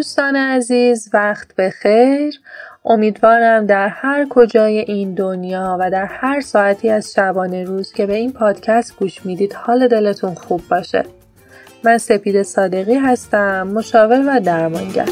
دوستان عزیز وقت بخیر. امیدوارم در هر کجای این دنیا و در هر ساعتی از شبانه روز که به این پادکست گوش می‌دید حال دلتون خوب باشه. من سپید صادقی هستم مشاور و درمانگر.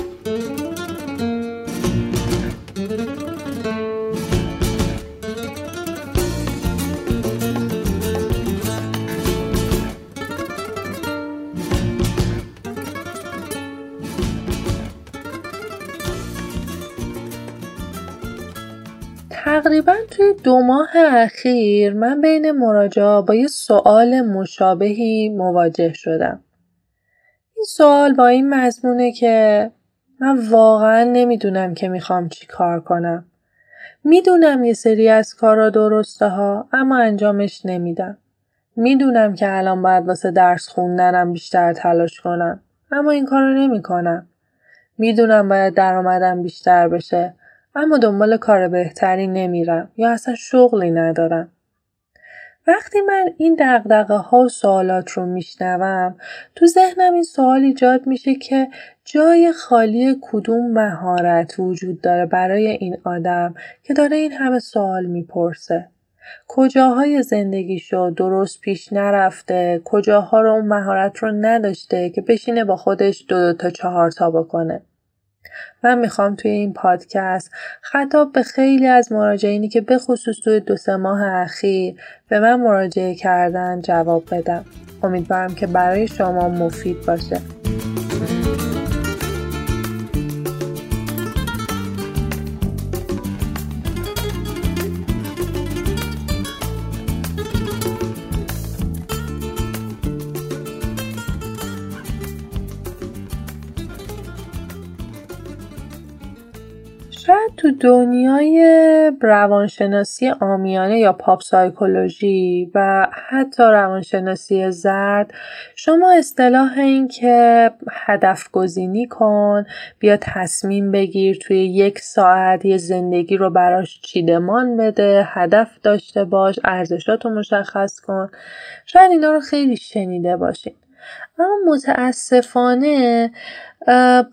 توی دو ماه اخیر من بین مراجعا با یه سوال مشابهی مواجه شدم. این سوال با این مضمونه که من واقعا نمی‌دونم که می‌خوام چی کار کنم. می‌دونم یه سری از کارا درسته ها اما انجامش نمیدم. می‌دونم که الان باید واسه درس خوندنم بیشتر تلاش کنم اما این کارو نمی‌کنم. می‌دونم باید درآمدم بیشتر بشه اما دنبال کار بهتری نمیرم یا اصلا شغلی ندارم. وقتی من این دقدقه ها و سوالات رو میشنوم تو ذهنم این سوال ایجاد میشه که جای خالی کدوم مهارت وجود داره برای این آدم که داره این همه سوال می‌پرسه. کجاهای زندگیشو درست پیش نرفته کجاها رو اون مهارت رو نداشته که بشینه با خودش دو, دو تا چهار تا بکنه من می‌خوام توی این پادکست خطاب به خیلی از مراجعینی که به خصوص توی دو سه ماه اخیر به من مراجعه کردن جواب بدم. امیدوارم که برای شما مفید باشه. تو دنیای روانشناسی آمیانه یا پاپ سایکولوژی و حتی روانشناسی زرد شما اصطلاح این که هدف گزینی کن بیا تصمیم بگیر توی یک ساعت یه زندگی رو براش چیدمان بده هدف داشته باش ارزشاتو مشخص کن. شاید اینا رو خیلی شنیده باشین. اما متاسفانه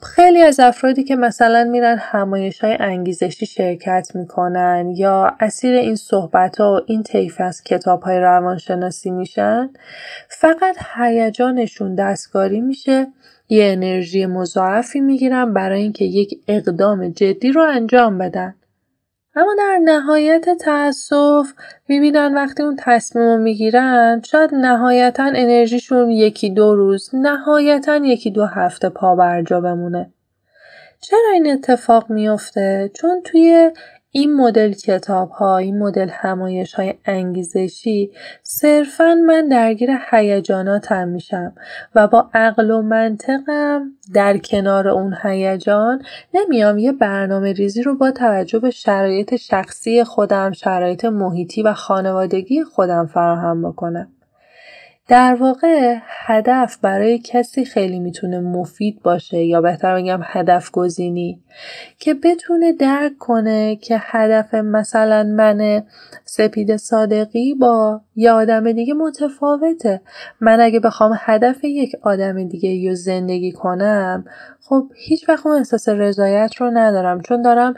خیلی از افرادی که مثلا میرن همایش های انگیزشی شرکت می‌کنن یا اسیر این صحبت ها و این طیف از کتاب های روانشناسی میشن فقط هیجانشون دستکاری میشه یه انرژی مضاعفی می‌گیرن برای اینکه یک اقدام جدی رو انجام بدن. اما در نهایت تأسف می‌بینن وقتی اون تصمیم رو می‌گیرن شاید نهایتا انرژیشون یکی دو روز نهایتا یکی دو هفته پا برجا بمونه. چرا این اتفاق میافته؟ چون توی این مدل کتاب ها این مدل همایش های انگیزشی صرفا من درگیر هیجاناتم میشم و با عقل و منطقم در کنار اون هیجان نمیام یه برنامه ریزی رو با توجه به شرایط شخصی خودم شرایط محیطی و خانوادگی خودم فراهم بکنم. در واقع هدف برای کسی خیلی می‌تونه مفید باشه یا بهتر بگم هدف گزینی که بتونه درک کنه که هدف مثلا من سپید صادقی با یه آدم دیگه متفاوته. من اگه بخوام هدف یک آدم دیگه یا زندگی کنم خب هیچ وقت اون احساس رضایت رو ندارم چون دارم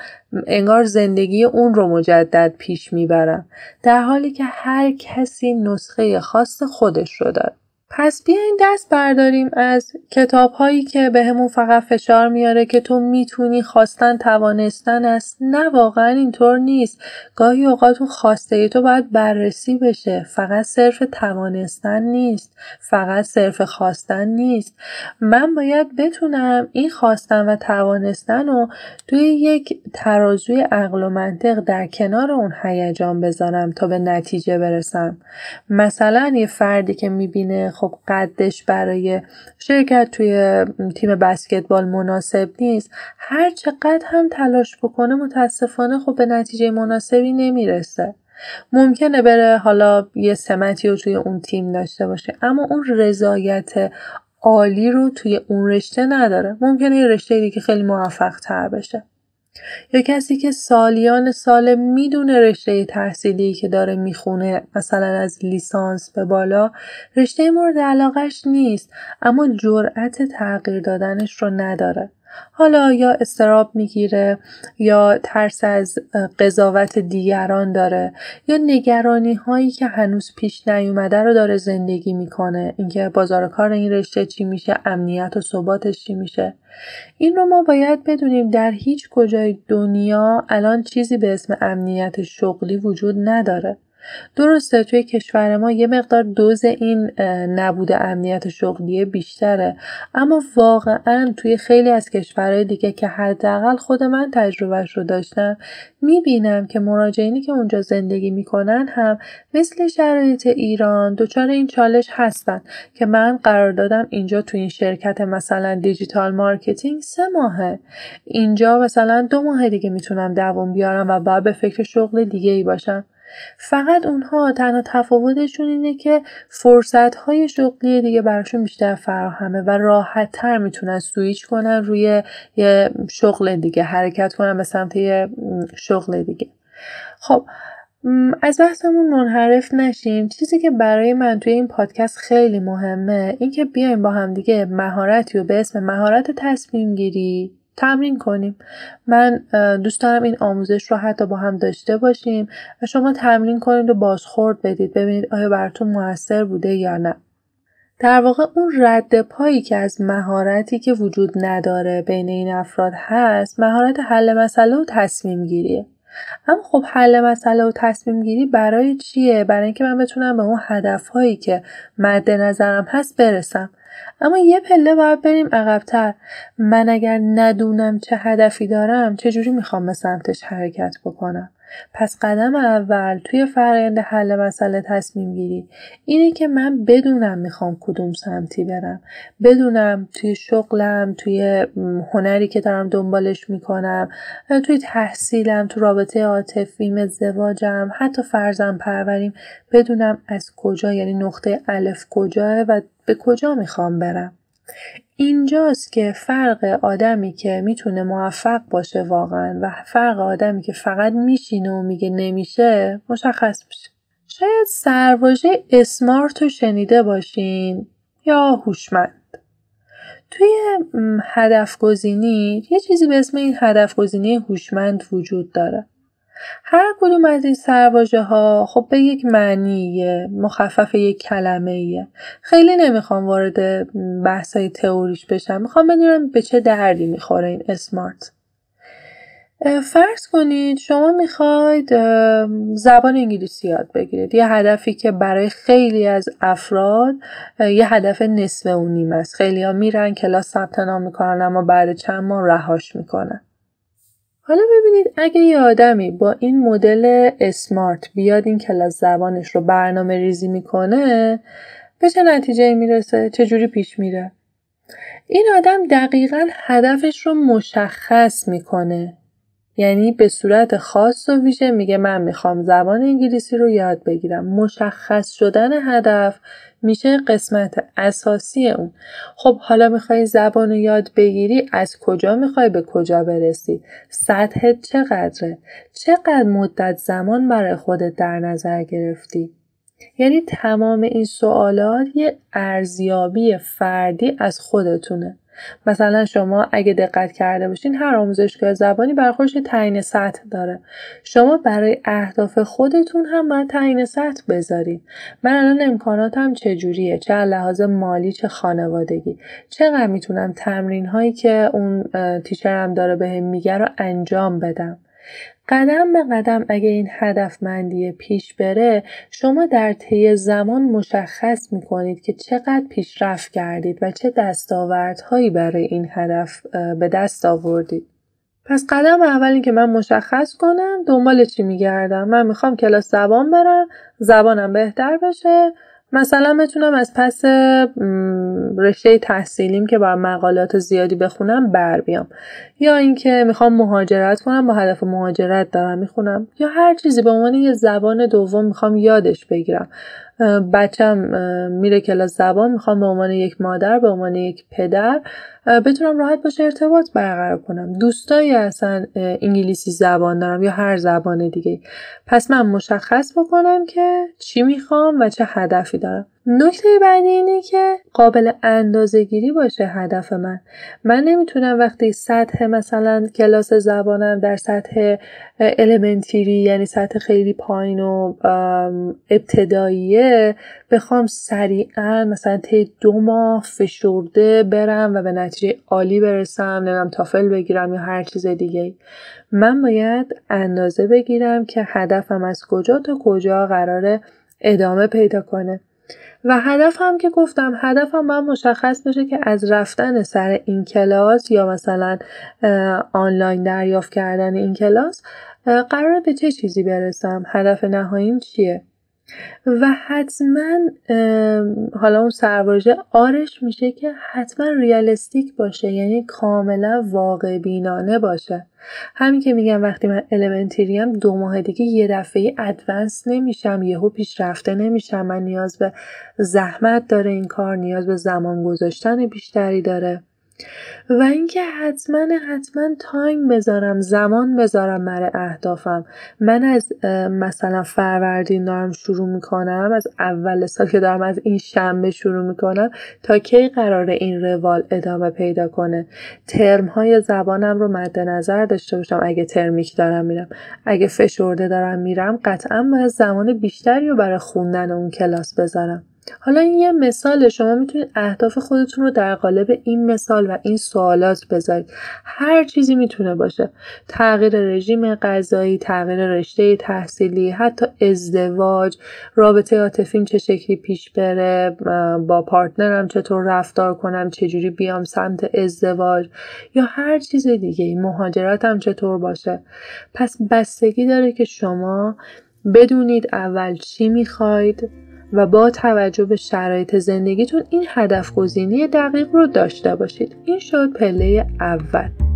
انگار زندگی اون رو مجدد پیش می‌برم. در حالی که هر کسی نسخه خاص خودش داره پس بیاین دست برداریم از کتاب هایی که به همون فقط فشار میاره که تو می‌تونی خواستن توانستن است. نه واقعا اینطور نیست. گاهی اوقات اون خواسته تو باید بررسی بشه. فقط صرف توانستن نیست. فقط صرف خواستن نیست. من باید بتونم این خواستن و توانستن رو توی یک ترازوی عقل و منطق در کنار اون هیجان بذارم تا به نتیجه برسم. مثلا یه فردی که می‌بینه خب قدش برای شرکت توی تیم بسکتبال مناسب نیست. هر چقدر هم تلاش بکنه متاسفانه خب به نتیجه مناسبی نمی‌رسه. ممکنه بره حالا یه سمتی رو توی اون تیم داشته باشه اما اون رضایت عالی رو توی اون رشته نداره. ممکنه یه رشته دیگه خیلی موفق تر بشه. یا کسی که سالیان سال می‌دونه رشته تحصیلی که داره می‌خونه مثلا از لیسانس به بالا رشته مورد علاقش نیست اما جرأت تغییر دادنش رو نداره. حالا یا استراب می‌گیره یا ترس از قضاوت دیگران داره یا نگرانی هایی که هنوز پیش نیومده رو داره زندگی می‌کنه اینکه بازار کار این رشته چی میشه امنیت و ثباتش چی میشه. این رو ما باید بدونیم در هیچ کجای دنیا الان چیزی به اسم امنیت شغلی وجود نداره. درسته توی کشور ما یه مقدار دوز این نبود امنیت شغلی بیشتره. اما واقعا توی خیلی از کشورهای دیگه که حداقل خود من تجربهش رو داشتم می‌بینم که مراجعینی که اونجا زندگی می‌کنن هم مثل شرایط ایران دچار این چالش هستن که من قرار دادم اینجا تو این شرکت مثلا digital marketing سه ماهه. اینجا مثلا دو ماه دیگه می‌تونم دوام بیارم و باید به فکر شغل دیگه ای باشم. فقط اونها تنها تفاوتشون اینه که فرصت های شغلی دیگه براشون بیشتر فراهمه و راحت تر می‌تونن سویچ کنن روی یه شغل دیگه حرکت کنن به سمت یه شغل دیگه. خب از بحثمون منحرف نشیم. چیزی که برای من توی این پادکست خیلی مهمه اینکه بیایم با هم دیگه مهارتی و به اسم مهارت تصمیم گیری تمرین کنیم. من دوست دارم این آموزش رو حتی با هم داشته باشیم و شما تمرین کنید و بازخورد بدید. ببینید آیا براتون موثر بوده یا نه. در واقع اون رد پایی که از مهارتی که وجود نداره بین این افراد هست مهارت حل مسئله و تصمیم گیریه. اما خب حل مسئله و تصمیم گیری برای چیه؟ برای اینکه من بتونم به اون هدف هایی که مد نظرم هست برسم. اما یه پله باید بریم عقبتر. من اگر ندونم چه هدفی دارم چجوری می‌خوام به سمتش حرکت بکنم؟ پس قدم اول توی فرآیند حل مسئله تصمیم گیری. اینه که من بدونم می‌خوام کدوم سمتی برم. بدونم توی شغلم توی هنری که دارم دنبالش می‌کنم توی تحصیلم تو رابطه عاطفیم ازدواجم حتی فرزن پروریم بدونم از کجا یعنی نقطه الف کجاه و به کجا می‌خوام برم. اینجاست که فرق آدمی که می‌تونه موفق باشه واقعا و فرق آدمی که فقط میشینه و میگه نمیشه مشخص میشه. شاید سرواژه اسمارت رو شنیده باشین یا هوشمند. توی هدف گزینی یه چیزی به اسم این هدف گزینی هوشمند وجود داره. هر کدوم از این سرواژه ها خب به یک معنی مخفف یک کلمه ایه. خیلی نمی‌خوام وارد بحث های تئوریش بشم. می‌خوام بدونم به چه دردی می‌خوره این اسمارت. فرض کنید شما می‌خواید زبان انگلیسی یاد بگیرید. یه هدفی که برای خیلی از افراد یه هدف نصف و نیم است. خیلی ها میرن کلاس ثبت نام می‌کنن اما بعد چند ماه رهاش می‌کنن. حالا ببینید اگه یه آدمی با این مدل اسمارت بیاد این کلاس زبانش رو برنامه ریزی می‌کنه به چه نتیجه می‌رسه؟ چجوری پیش میره؟ این آدم دقیقا هدفش رو مشخص می‌کنه یعنی به صورت خاص و ویژه میگه من می‌خوام زبان انگلیسی رو یاد بگیرم. مشخص شدن هدف میشه قسمت اساسی اون. خب حالا می‌خوای زبان یاد بگیری از کجا می‌خوای به کجا برسی؟ سطح چقدره؟ چقدر مدت زمان برای خودت در نظر گرفتی؟ یعنی تمام این سوالات یه ارزیابی فردی از خودتونه. مثلا شما اگه دقت کرده باشین هر آموزشگاه زبانی برای خودش تعیین سطح داره. شما برای اهداف خودتون هم باید تعیین سطح بذارید من الان امکاناتم چجوریه؟ چه لحاظ مالی چه خانوادگی. چقدر می‌تونم تمرین هایی که اون تیچرم داره بهم میگه رو انجام بدم؟ قدم به قدم اگه این هدفمندی پیش بره شما در طی زمان مشخص می کنید که چقدر پیشرفت کردید و چه دستاوردهایی برای این هدف به دست آوردید. پس قدم اول این که من مشخص کنم دنبال چی میگردم من می‌خوام کلاس زبان برم زبانم بهتر بشه مثلا بتونم از پس رشته تحصیلیم که با مقالات زیادی بخونم بر بیام. یا اینکه می‌خوام مهاجرت کنم با هدف مهاجرت دارم می‌خونم. یا هر چیزی به عنوان یه زبان دوم می‌خوام یادش بگیرم. بچم میره کلاس زبان می‌خوام به عنوان یک مادر به عنوان یک پدر بتونم راحت باشه ارتباط برقرار کنم. دوستایی اصلا انگلیسی زبان دارم یا هر زبان دیگه. پس من مشخص بکنم که چی می‌خوام و چه هدفی دارم. نکته بعدی اینه که قابل اندازه گیری باشه هدف من. من نمی‌تونم وقتی سطح مثلا کلاس زبانم در سطح المنتیری یعنی سطح خیلی پایین و ابتداییه بخوام سریعا مثلا طی دو ماه فشرده برم و به نتیجه عالی برسم نمی‌دونم تافل بگیرم یا هر چیز دیگه من باید اندازه بگیرم که هدفم از کجا تا کجا قراره ادامه پیدا کنه. و هدفم که گفتم هدفم من مشخص بشه که از رفتن سر این کلاس یا مثلا آنلاین دریافت کردن این کلاس قرار به چه چیزی برسم؟ هدف نهاییم چیه؟ و حتما حالا اون سرواژه آرش میشه که حتما ریالستیک باشه یعنی کاملا واقع بینانه باشه. همین که میگم وقتی من المنتریم دو ماه دیگه یه دفعه ادوانس نمیشم یهو پیشرفته نمیشم. من نیاز به زحمت داره این کار نیاز به زمان گذاشتن بیشتری داره. و اینکه حتما حتما تایم بذارم زمان بذارم برای اهدافم. من از مثلا فروردین دارم شروع می‌کنم از اول سال که دارم از این شنبه شروع می‌کنم تا کی قرار این روال ادامه پیدا کنه. ترم های زبانم رو مد نظر داشته باشم. اگه ترمیک دارم میرم. اگه فشرده دارم میرم قطعا باید زمان بیشتری رو برای خوندن اون کلاس بذارم. حالا این یه مثال شما می‌تونید اهداف خودتون رو در قالب این مثال و این سوالات بذارید. هر چیزی می‌تونه باشه. تغییر رژیم غذایی تغییر رشته تحصیلی حتی ازدواج رابطه عاطفیم چه شکلی پیش بره با پارتنرم چطور رفتار کنم چجوری بیام سمت ازدواج یا هر چیز دیگه مهاجرتم چطور باشه. پس بستگی داره که شما بدونید اول چی می‌خواید. و با توجه به شرایط زندگیتون این هدف گزینی دقیق رو داشته باشید. این شد پله اول.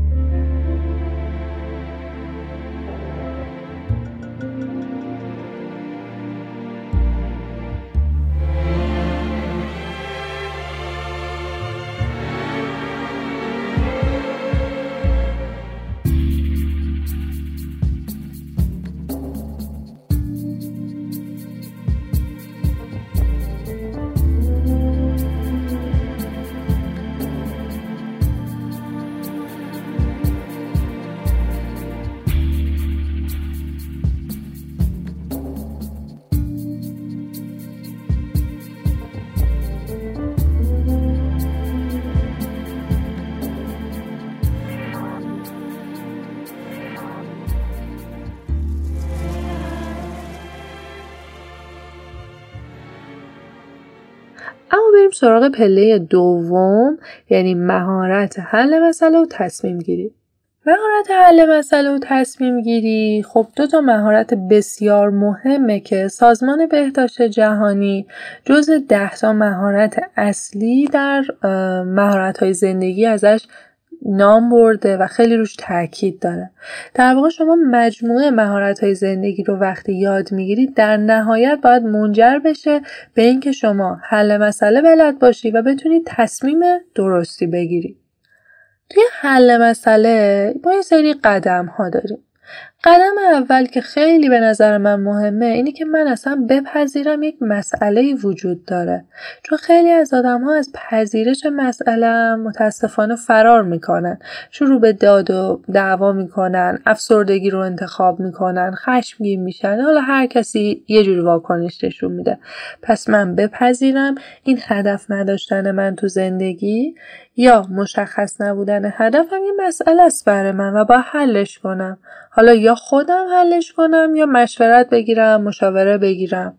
سراغ پله دوم یعنی مهارت حل مسئله و تصمیم گیری. مهارت حل مسئله و تصمیم گیری خب دو تا مهارت بسیار مهمه که سازمان بهداشت جهانی جز ده تا مهارت اصلی در مهارت های زندگی ازش نام برده و خیلی روش تاکید داره. در واقع شما مجموعه مهارت های زندگی رو وقتی یاد می‌گیرید در نهایت باید منجر بشه به اینکه شما حل مسئله بلد باشی و بتونید تصمیم درستی بگیرید توی حل مسئله با این سری قدم ها داریم. قدم اول که خیلی به نظر من مهمه اینه که من اصلا بپذیرم یک مسئله وجود داره. چون خیلی از آدم ها از پذیرش مسئله متاسفانه فرار می‌کنن. شروع به داد و دعوا می‌کنن افسردگی رو انتخاب می‌کنن خشمگین میشن. حالا هر کسی یه جوری واکنش نشون میده. پس من بپذیرم این هدف نداشتن من تو زندگی یا مشخص نبودن هدفم یه مسئله است برای من و با حلش کنم. حالا یا خودم حلش کنم یا مشورت بگیرم مشاوره بگیرم.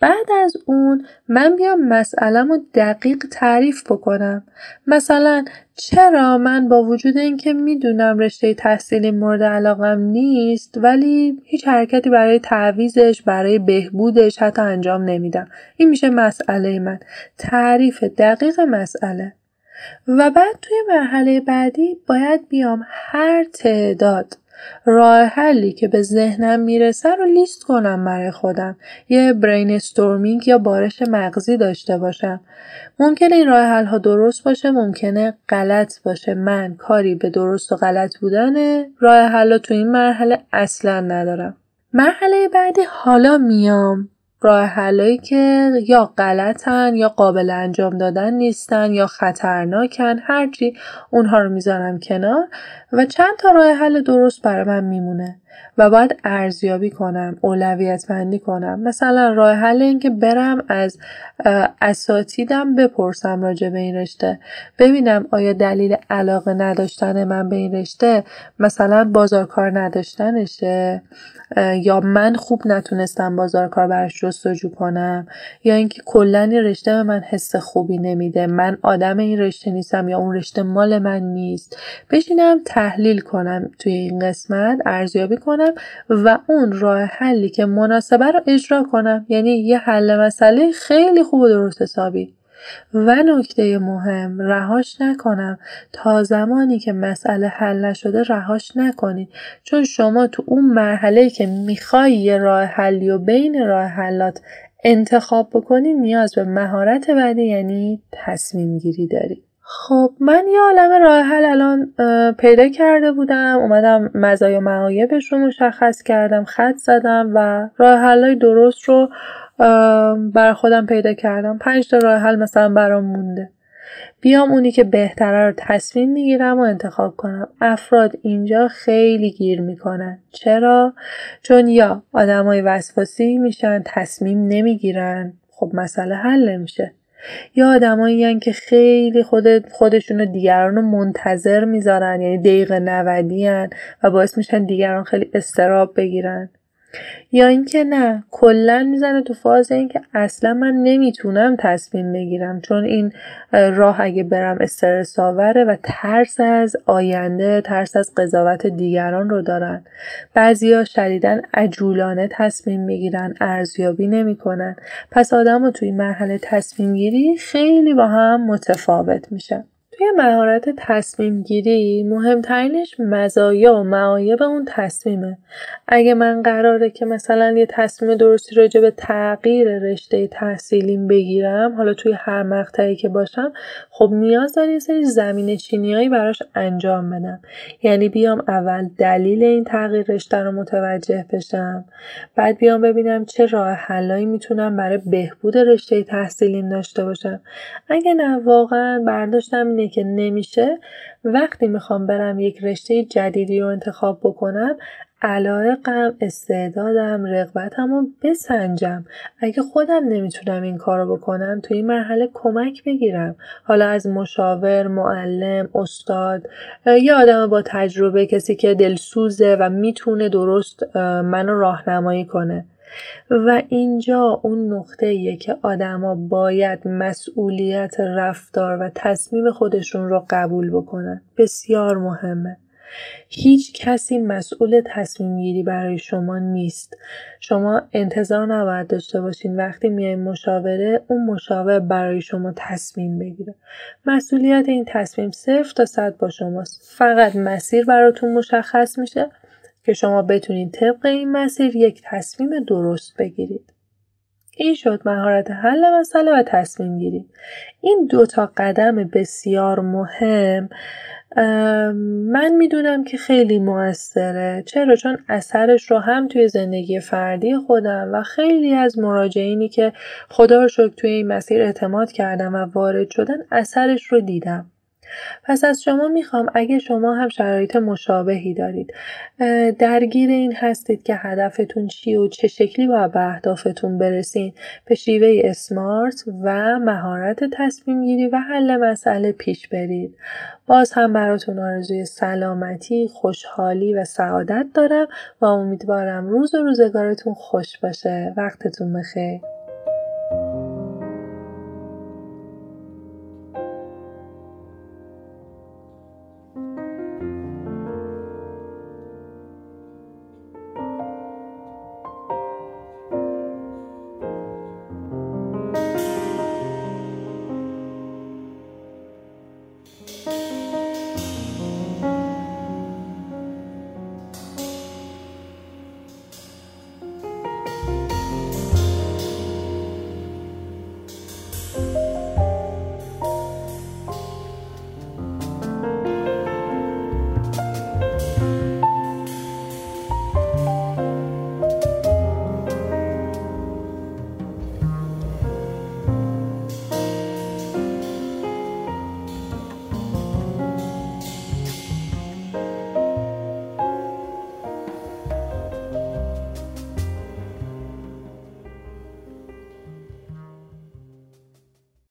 بعد از اون من بیام مسئلم رو دقیق تعریف بکنم. مثلا چرا من با وجود اینکه می‌دونم رشته تحصیلی مورد علاقم نیست ولی هیچ حرکتی برای تعویزش برای بهبودش حتی انجام نمیدم. این میشه مسئله من. تعریف دقیق مسئله. و بعد توی مرحله بعدی باید بیام هر تعداد راه حلی که به ذهنم می‌رسه رو لیست کنم برای خودم. یه برین استورمینگ یا بارش مغزی داشته باشم. ممکنه این راه حل ها درست باشه ممکنه غلط باشه. من کاری به درست و غلط بودن راه حل تو این مرحله اصلا ندارم. مرحله بعدی حالا میام. راه که یا غلطن یا قابل انجام دادن نیستن یا خطرناکن هرچی اونها رو می‌ذارم کنار و چند تا راه حل درست برای من میمونه. و باید ارزیابی کنم اولویت بندی کنم. مثلا راه حل این که برم از اساتیدم بپرسم راجع به این رشته. ببینم آیا دلیل علاقه نداشتن من به این رشته مثلا بازارکار نداشتنشه یا من خوب نتونستم بازارکار براش جستجو کنم یا اینکه کلا این رشته به من حس خوبی نمیده. من آدم این رشته نیستم یا اون رشته مال من نیست. بشینم تحلیل کنم توی این قسمت ارزیابی کنم و اون راه حلی که مناسبه رو اجرا کنم. یعنی یه حل مسئله خیلی خوب و درست حسابی. و نکته مهم رهاش نکنم. تا زمانی که مسئله حل نشده رهاش نکنید چون شما تو اون مرحله که می‌خوای یه راه حلی و بین راه حلات انتخاب بکنی نیاز به مهارت بعدی یعنی تصمیم گیری داری. خب من یه عالم راه حل الان پیدا کرده بودم. اومدم مزایا معایبش رو مشخص کردم خط زدم و راه حلای درست رو بر خودم پیدا کردم. پنج تا راه حل مثلا برام مونده. بیام اونی که بهتره رو تصمیم می‌گیرم و انتخاب کنم. افراد اینجا خیلی گیر می‌کنن. چرا؟ چون یا آدمای وسواسی میشن تصمیم نمی‌گیرن. خب مسئله حل نمیشه. یا آدمایی که خیلی خود خودشون و دیگران رو منتظر می‌ذارن یعنی دقیقه نودی و باعث میشن دیگران خیلی استراب بگیرن. یا اینکه نه کلا می‌زنه تو فاز اینکه اصلا من نمی‌تونم تصمیم بگیرم چون این راه اگه برم استرس آوره و ترس از آینده ترس از قضاوت دیگران رو دارن. بعضیا شدیدن عجولانه تصمیم می‌گیرن ارزیابی نمی‌کنن. پس آدم رو توی مرحله تصمیم گیری خیلی با هم متفاوت میشن. توی مهارت تصمیم گیری مهمترینش مزایا و معایب اون تصمیمه. اگه من قراره که مثلا یه تصمیم درستی راجع به تغییر رشته تحصیلیم بگیرم حالا توی هر مقطعی که باشم خب نیاز داره یه سری زمین چینیایی براش انجام بدم. یعنی بیام اول دلیل این تغییر رشته رو متوجه بشم بعد بیام ببینم چه راه حلایی می‌تونم برای بهبود رشته تحصیلیم داشته باشم. اگه نه واقعا برداشتم اینه که نمیشه وقتی می‌خوام برم یک رشته جدیدی رو انتخاب بکنم علایقم استعدادم رغبتم رو بسنجم. اگه خودم نمی‌تونم این کار رو بکنم تو این مرحله کمک بگیرم. حالا از مشاور معلم استاد یا آدم با تجربه کسی که دلسوزه و می‌تونه درست منو راهنمایی کنه. و اینجا اون نقطه ایه که آدما باید مسئولیت رفتار و تصمیم خودشون رو قبول بکنن. بسیار مهمه. هیچ کسی مسئول تصمیم گیری برای شما نیست. شما انتظار نباید داشته باشین وقتی میایم مشاوره اون مشاور برای شما تصمیم بگیره. مسئولیت این تصمیم صفر تا صد با شماست. فقط مسیر براتون مشخص میشه. که شما بتونید طبق این مسیر یک تصمیم درست بگیرید. این شد مهارت حل مسئله و تصمیم گیری. این دو تا قدم بسیار مهم من می‌دونم که خیلی موثره چرا چون اثرش رو هم توی زندگی فردی خودم و خیلی از مراجعینی که خدا رو شکر توی این مسیر اعتماد کردم و وارد شدن اثرش رو دیدم پس از شما می‌خوام اگه شما هم شرایط مشابهی دارید درگیر این هستید که هدفتون چی و چه شکلی باید به اهدافتون برسین به شیوه اسمارت و مهارت تصمیم گیری و حل مسئله پیش برید باز هم براتون آرزوی سلامتی، خوشحالی و سعادت دارم و امیدوارم روز و روزگارتون خوش باشه. وقتتون بخیر.